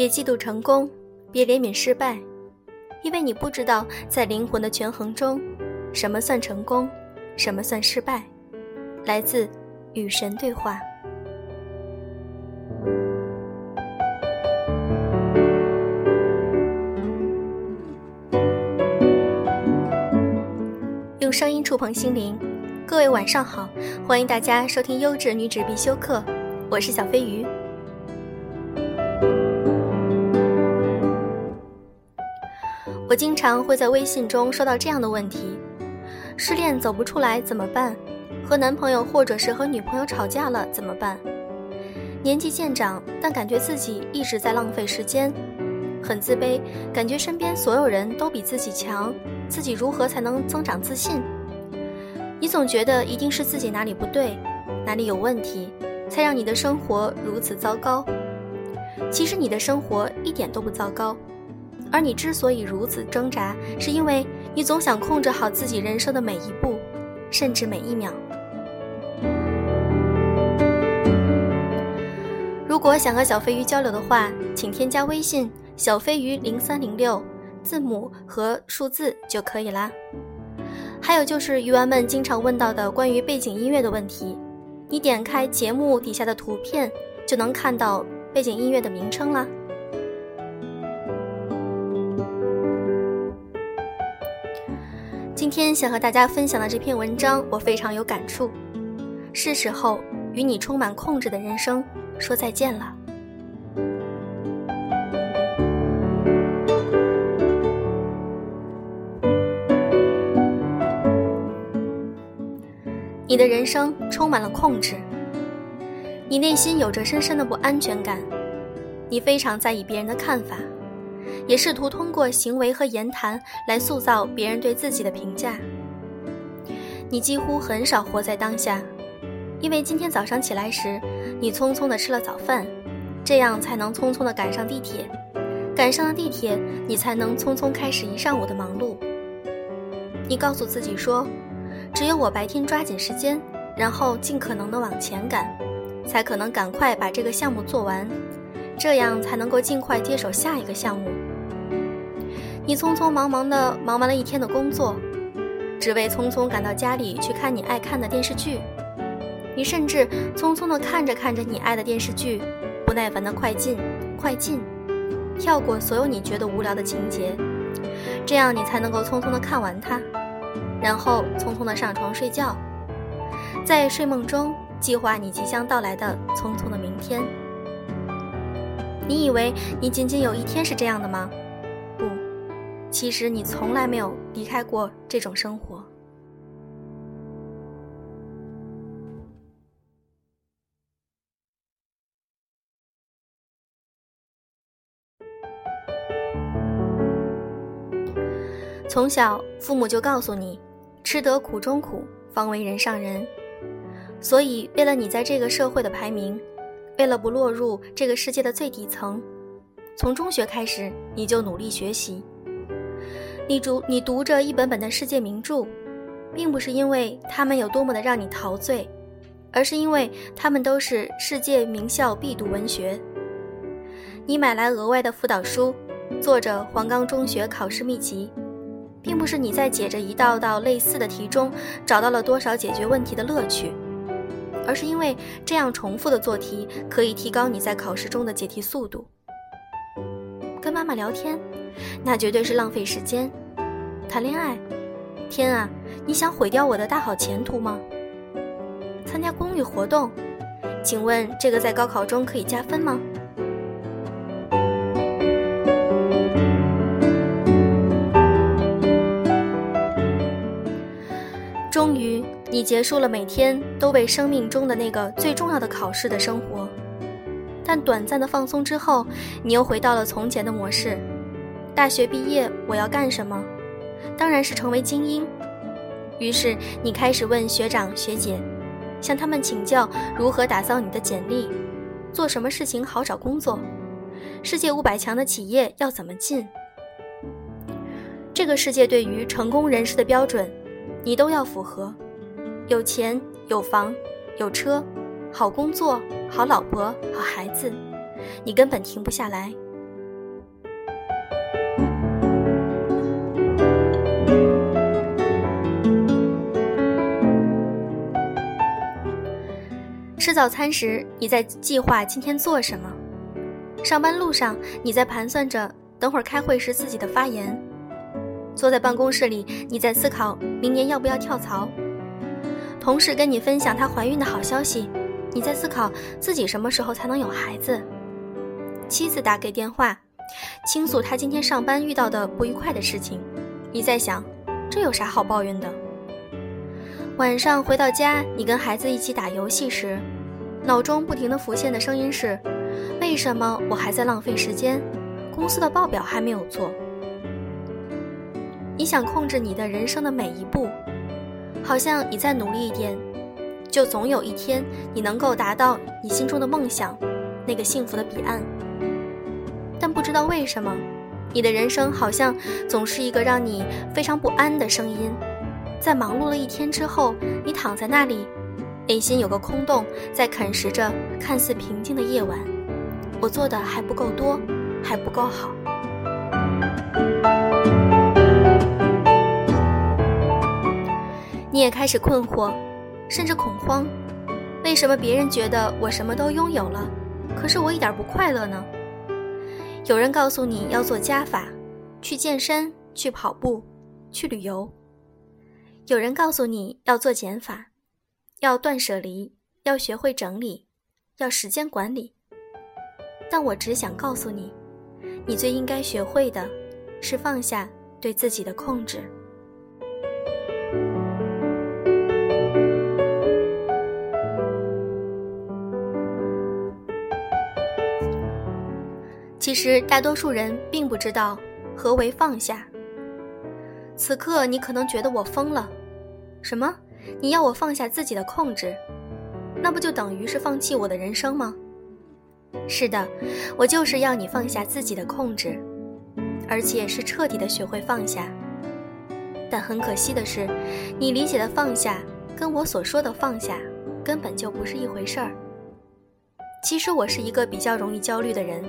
别嫉妒成功，别怜悯失败，因为你不知道在灵魂的权衡中，什么算成功，什么算失败。来自与神对话。用声音触碰心灵，各位晚上好，欢迎大家收听优质女纸必修课，我是小飞鱼。我经常会在微信中收到这样的问题：失恋走不出来怎么办？和男朋友或者是和女朋友吵架了怎么办？年纪渐长，但感觉自己一直在浪费时间，很自卑，感觉身边所有人都比自己强，自己如何才能增长自信？你总觉得一定是自己哪里不对，哪里有问题，才让你的生活如此糟糕。其实你的生活一点都不糟糕。而你之所以如此挣扎，是因为你总想控制好自己人生的每一步，甚至每一秒。如果想和小飞鱼交流的话，请添加微信“小飞鱼零三零六”，字母和数字就可以啦。还有就是鱼丸们经常问到的关于背景音乐的问题，你点开节目底下的图片，就能看到背景音乐的名称啦。今天想和大家分享的这篇文章，我非常有感触。是时候与你充满控制的人生说再见了。你的人生充满了控制，你内心有着深深的不安全感，你非常在意别人的看法。也试图通过行为和言谈来塑造别人对自己的评价。你几乎很少活在当下，因为今天早上起来时，你匆匆的吃了早饭，这样才能匆匆的赶上地铁。赶上了地铁，你才能匆匆开始一上午的忙碌。你告诉自己说，只有我白天抓紧时间，然后尽可能的往前赶，才可能赶快把这个项目做完。这样才能够尽快接手下一个项目。你匆匆忙忙的忙完了一天的工作，只为匆匆赶到家里去看你爱看的电视剧。你甚至匆匆的看着看着你爱的电视剧，不耐烦的快进快进，跳过所有你觉得无聊的情节，这样你才能够匆匆的看完它，然后匆匆的上床睡觉，在睡梦中计划你即将到来的匆匆的明天。你以为你仅仅有一天是这样的吗？不，其实你从来没有离开过这种生活。从小，父母就告诉你，吃得苦中苦，方为人上人。所以，为了你在这个社会的排名。为了不落入这个世界的最底层，从中学开始你就努力学习。你读你读着一本本的世界名著，并不是因为他们有多么的让你陶醉，而是因为他们都是世界名校必读文学。你买来额外的辅导书，做着黄冈中学考试秘籍，并不是你在解着一道道类似的题中找到了多少解决问题的乐趣。而是因为这样重复的做题可以提高你在考试中的解题速度。跟妈妈聊天，那绝对是浪费时间。谈恋爱，天啊，你想毁掉我的大好前途吗？参加公益活动，请问这个在高考中可以加分吗？终于。你结束了每天都为生命中的那个最重要的考试的生活，但短暂的放松之后，你又回到了从前的模式。大学毕业我要干什么？当然是成为精英。于是你开始问学长学姐，向他们请教如何打造你的简历，做什么事情好找工作，世界五百强的企业要怎么进？这个世界对于成功人士的标准，你都要符合。有钱有房有车好工作好老婆好孩子。你根本停不下来。吃早餐时你在计划今天做什么？上班路上你在盘算着等会儿开会时自己的发言。坐在办公室里你在思考明年要不要跳槽同事跟你分享她怀孕的好消息，你在思考自己什么时候才能有孩子；妻子打给电话，倾诉她今天上班遇到的不愉快的事情，你在想，这有啥好抱怨的？晚上回到家，你跟孩子一起打游戏时，脑中不停的浮现的声音是：为什么我还在浪费时间？公司的报表还没有做。你想控制你的人生的每一步，好像你再努力一点，就总有一天你能够达到你心中的梦想，那个幸福的彼岸。但不知道为什么，你的人生好像总是一个让你非常不安的声音。在忙碌了一天之后，你躺在那里，内心有个空洞，在啃食着看似平静的夜晚。我做的还不够多，还不够好。你也开始困惑，甚至恐慌。为什么别人觉得我什么都拥有了，可是我一点不快乐呢？有人告诉你要做加法，去健身，去跑步，去旅游。有人告诉你要做减法，要断舍离，要学会整理，要时间管理。但我只想告诉你，你最应该学会的，是放下对自己的控制。其实，大多数人并不知道何为放下。此刻，你可能觉得我疯了。什么？你要我放下自己的控制，那不就等于是放弃我的人生吗？是的，我就是要你放下自己的控制，而且是彻底的学会放下。但很可惜的是，你理解的放下跟我所说的放下根本就不是一回事儿。其实我是一个比较容易焦虑的人，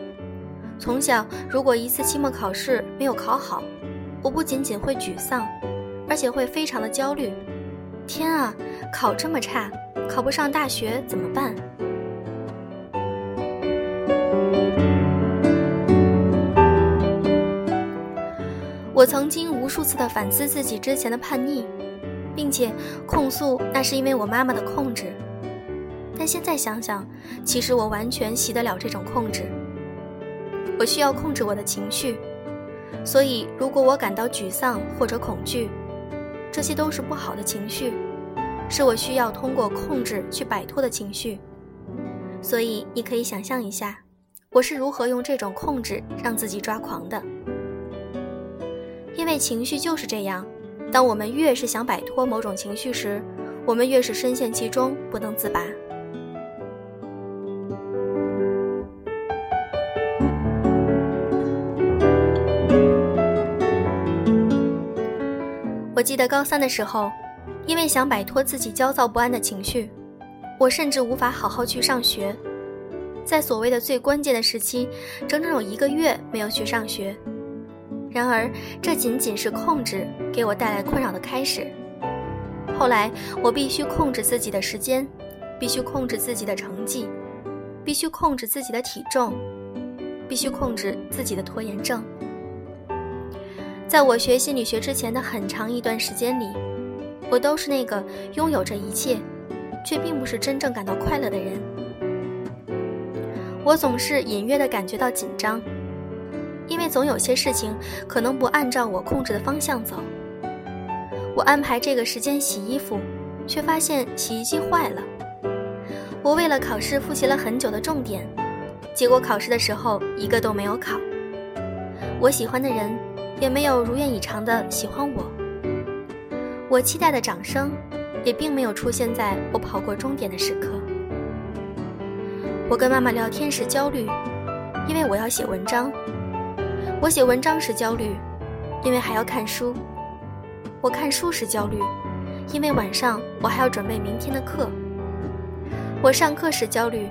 从小如果一次期末考试没有考好，我不仅仅会沮丧，而且会非常的焦虑。天啊，考这么差，考不上大学怎么办？我曾经无数次的反思自己之前的叛逆，并且控诉那是因为我妈妈的控制。但现在想想，其实我完全习得了这种控制。我需要控制我的情绪，所以如果我感到沮丧或者恐惧。这些都是不好的情绪，是我需要通过控制去摆脱的情绪。所以你可以想象一下，我是如何用这种控制让自己抓狂的。因为情绪就是这样，当我们越是想摆脱某种情绪时，我们越是深陷其中不能自拔。我记得高三的时候，因为想摆脱自己焦躁不安的情绪，我甚至无法好好去上学。在所谓的最关键的时期，整整有一个月没有去上学。然而，这仅仅是控制给我带来困扰的开始。后来，我必须控制自己的时间，必须控制自己的成绩，必须控制自己的体重，必须控制自己的拖延症。在我学心理学之前的很长一段时间里，我都是那个拥有着一切，却并不是真正感到快乐的人。我总是隐约的感觉到紧张，因为总有些事情可能不按照我控制的方向走。我安排这个时间洗衣服，却发现洗衣机坏了。我为了考试复习了很久的重点，结果考试的时候一个都没有考。我喜欢的人。也没有如愿以偿的喜欢我，我期待的掌声，也并没有出现在我跑过终点的时刻。我跟妈妈聊天时焦虑，因为我要写文章；我写文章时焦虑，因为还要看书；我看书时焦虑，因为晚上我还要准备明天的课；我上课时焦虑，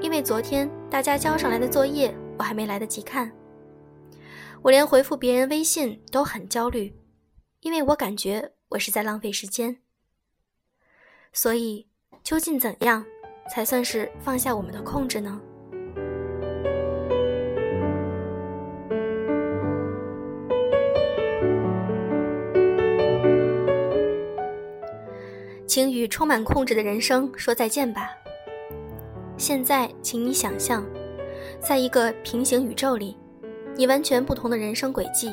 因为昨天大家交上来的作业我还没来得及看。我连回复别人微信都很焦虑，因为我感觉我是在浪费时间。所以，究竟怎样才算是放下我们的控制呢？请与充满控制的人生说再见吧。现在，请你想象，在一个平行宇宙里，你完全不同的人生轨迹。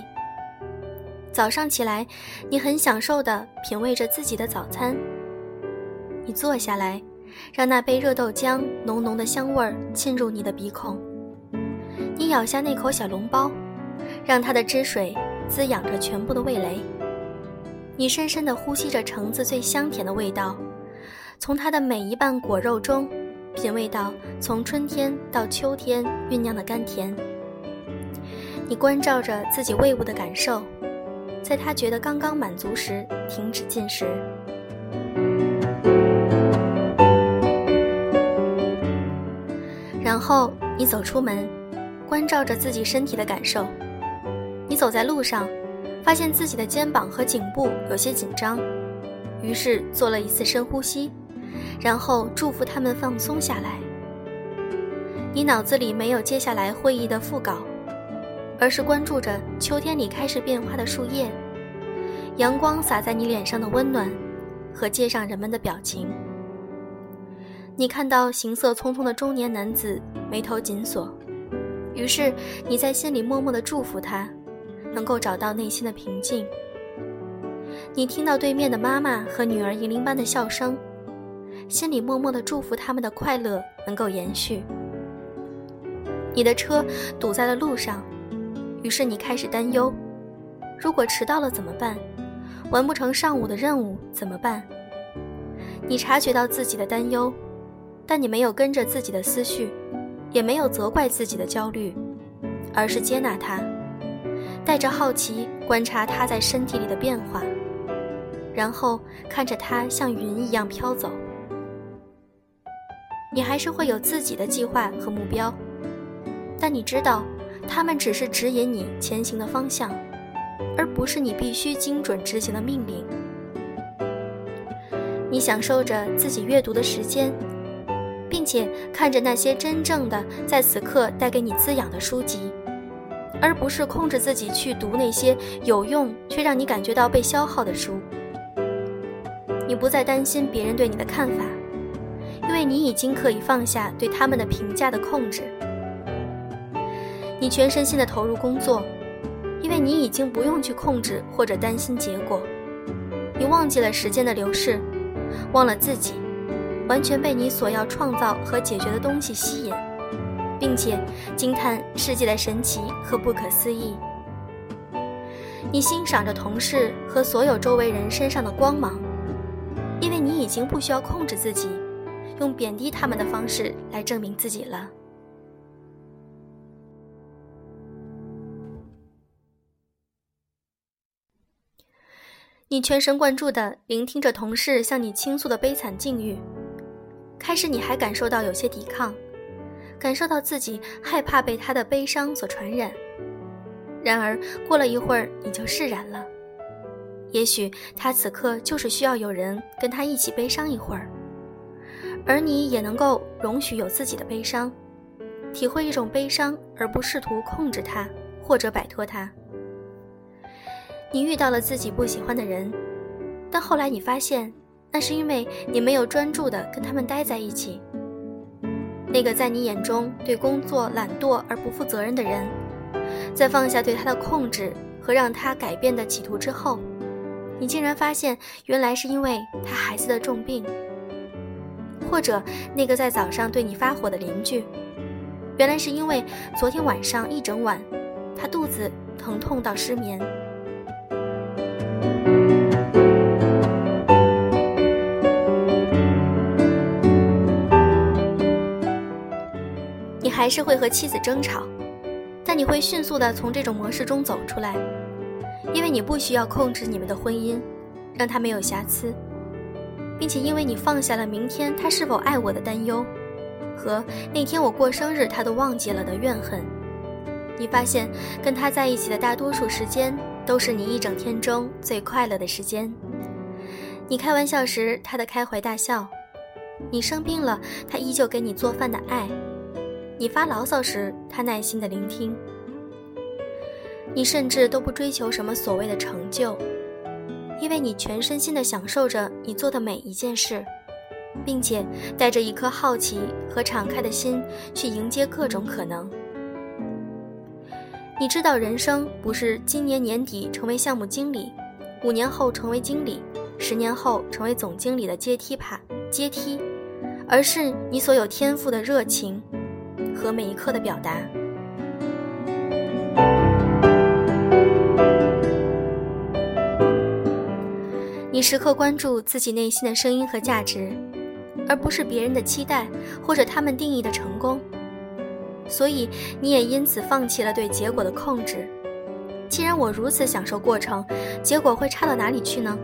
早上起来，你很享受地品味着自己的早餐。你坐下来，让那杯热豆浆浓浓的香味儿沁入你的鼻孔。你咬下那口小笼包，让它的汁水滋养着全部的味蕾。你深深地呼吸着橙子最香甜的味道，从它的每一瓣果肉中。品味到从春天到秋天酝酿的甘甜，你关照着自己胃部的感受，在他觉得刚刚满足时停止进食，然后你走出门，关照着自己身体的感受。你走在路上，发现自己的肩膀和颈部有些紧张，于是做了一次深呼吸。然后祝福他们放松下来。你脑子里没有接下来会议的副稿，而是关注着秋天里开始变化的树叶，阳光洒在你脸上的温暖，和街上人们的表情。你看到行色匆匆的中年男子眉头紧锁，于是你在心里默默的祝福他，能够找到内心的平静。你听到对面的妈妈和女儿银铃般的笑声。心里默默的祝福他们的快乐能够延续。你的车堵在了路上，于是你开始担忧：如果迟到了怎么办？完不成上午的任务怎么办？你察觉到自己的担忧，但你没有跟着自己的思绪，也没有责怪自己的焦虑，而是接纳它，带着好奇观察它在身体里的变化，然后看着它像云一样飘走。你还是会有自己的计划和目标，但你知道，他们只是指引你前行的方向，而不是你必须精准执行的命令。你享受着自己阅读的时间，并且看着那些真正的在此刻带给你滋养的书籍，而不是控制自己去读那些有用却让你感觉到被消耗的书。你不再担心别人对你的看法。因为你已经可以放下对他们的评价的控制，你全身心的投入工作，因为你已经不用去控制或者担心结果，你忘记了时间的流逝，忘了自己，完全被你所要创造和解决的东西吸引，并且惊叹世界的神奇和不可思议。你欣赏着同事和所有周围人身上的光芒，因为你已经不需要控制自己。用贬低他们的方式来证明自己了。你全神贯注地聆听着同事向你倾诉的悲惨境遇，开始你还感受到有些抵抗，感受到自己害怕被他的悲伤所传染。然而过了一会儿，你就释然了。也许他此刻就是需要有人跟他一起悲伤一会儿。而你也能够容许有自己的悲伤，体会一种悲伤，而不试图控制它或者摆脱它。你遇到了自己不喜欢的人，但后来你发现，那是因为你没有专注的跟他们待在一起。那个在你眼中对工作懒惰而不负责任的人，在放下对他的控制和让他改变的企图之后，你竟然发现，原来是因为他孩子的重病。或者那个在早上对你发火的邻居，原来是因为昨天晚上一整晚，他肚子疼痛到失眠。还是会和妻子争吵，但你会迅速的从这种模式中走出来，因为你不需要控制你们的婚姻，让它没有瑕疵。并且因为你放下了明天他是否爱我的担忧，和那天我过生日他都忘记了的怨恨，你发现跟他在一起的大多数时间都是你一整天中最快乐的时间。你开玩笑时他的开怀大笑，你生病了，他依旧给你做饭的爱；你发牢骚时，他耐心的聆听。你甚至都不追求什么所谓的成就，因为你全身心的享受着你做的每一件事，并且带着一颗好奇和敞开的心去迎接各种可能。你知道，人生不是今年年底成为项目经理，五年后成为经理，十年后成为总经理的阶梯爬阶梯，而是你所有天赋的热情和每一刻的表达。你时刻关注自己内心的声音和价值，而不是别人的期待或者他们定义的成功。所以，你也因此放弃了对结果的控制。既然我如此享受过程，结果会差到哪里去呢？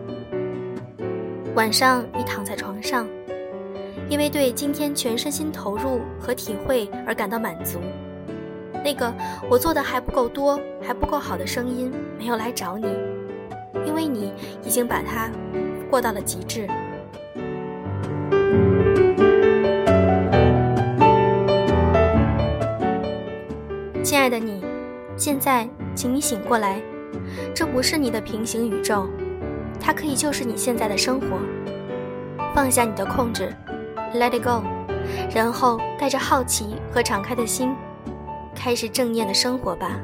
晚上，你躺在床上，因为对今天全身心投入和体会而感到满足。那个我做的还不够多、还不够好的声音没有来找你，因为你已经把它过到了极致。亲爱的你，现在请你醒过来，这不是你的平行宇宙，它可以就是你现在的生活。放下你的控制，Let it go，然后带着好奇和敞开的心，开始正念的生活吧。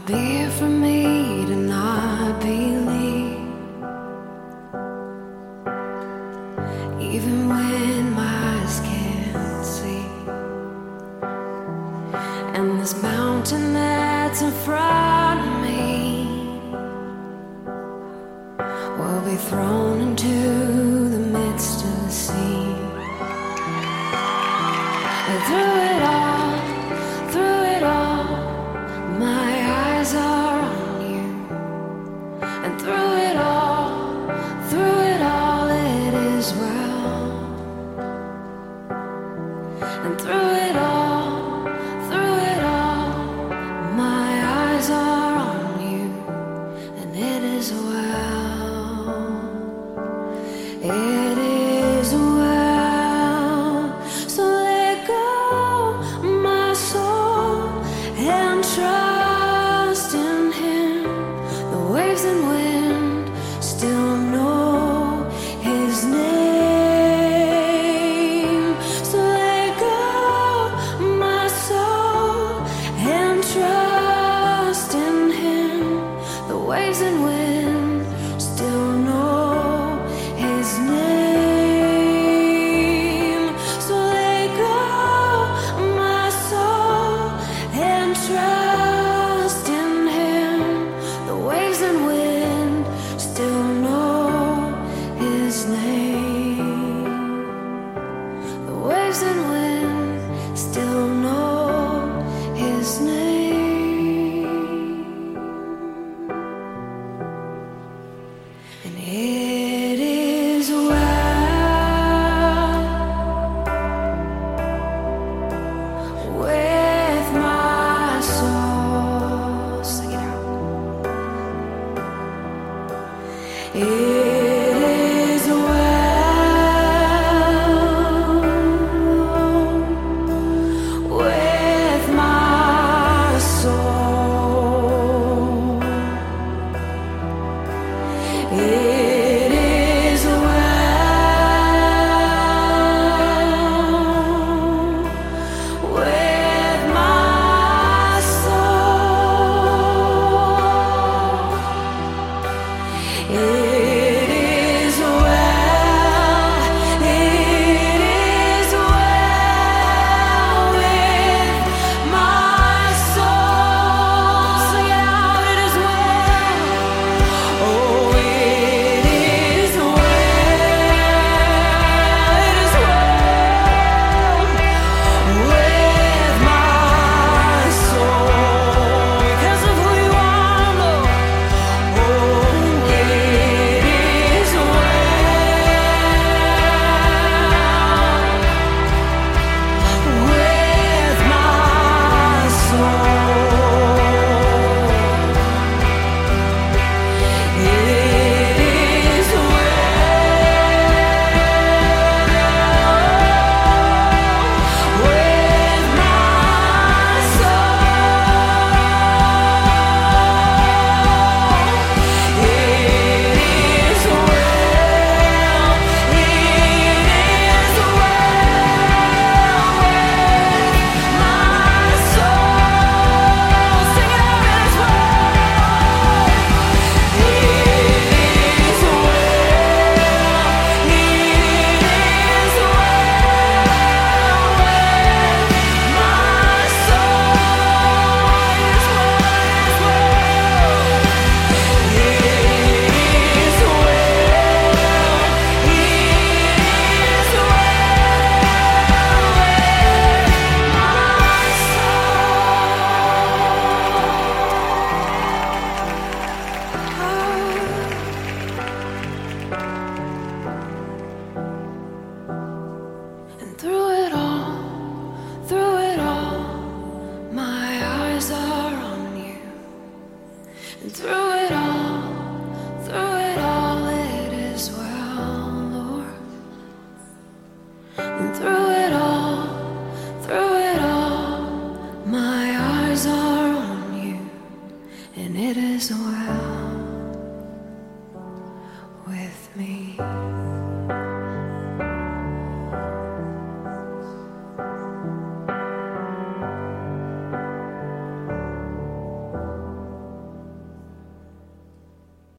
Be And through it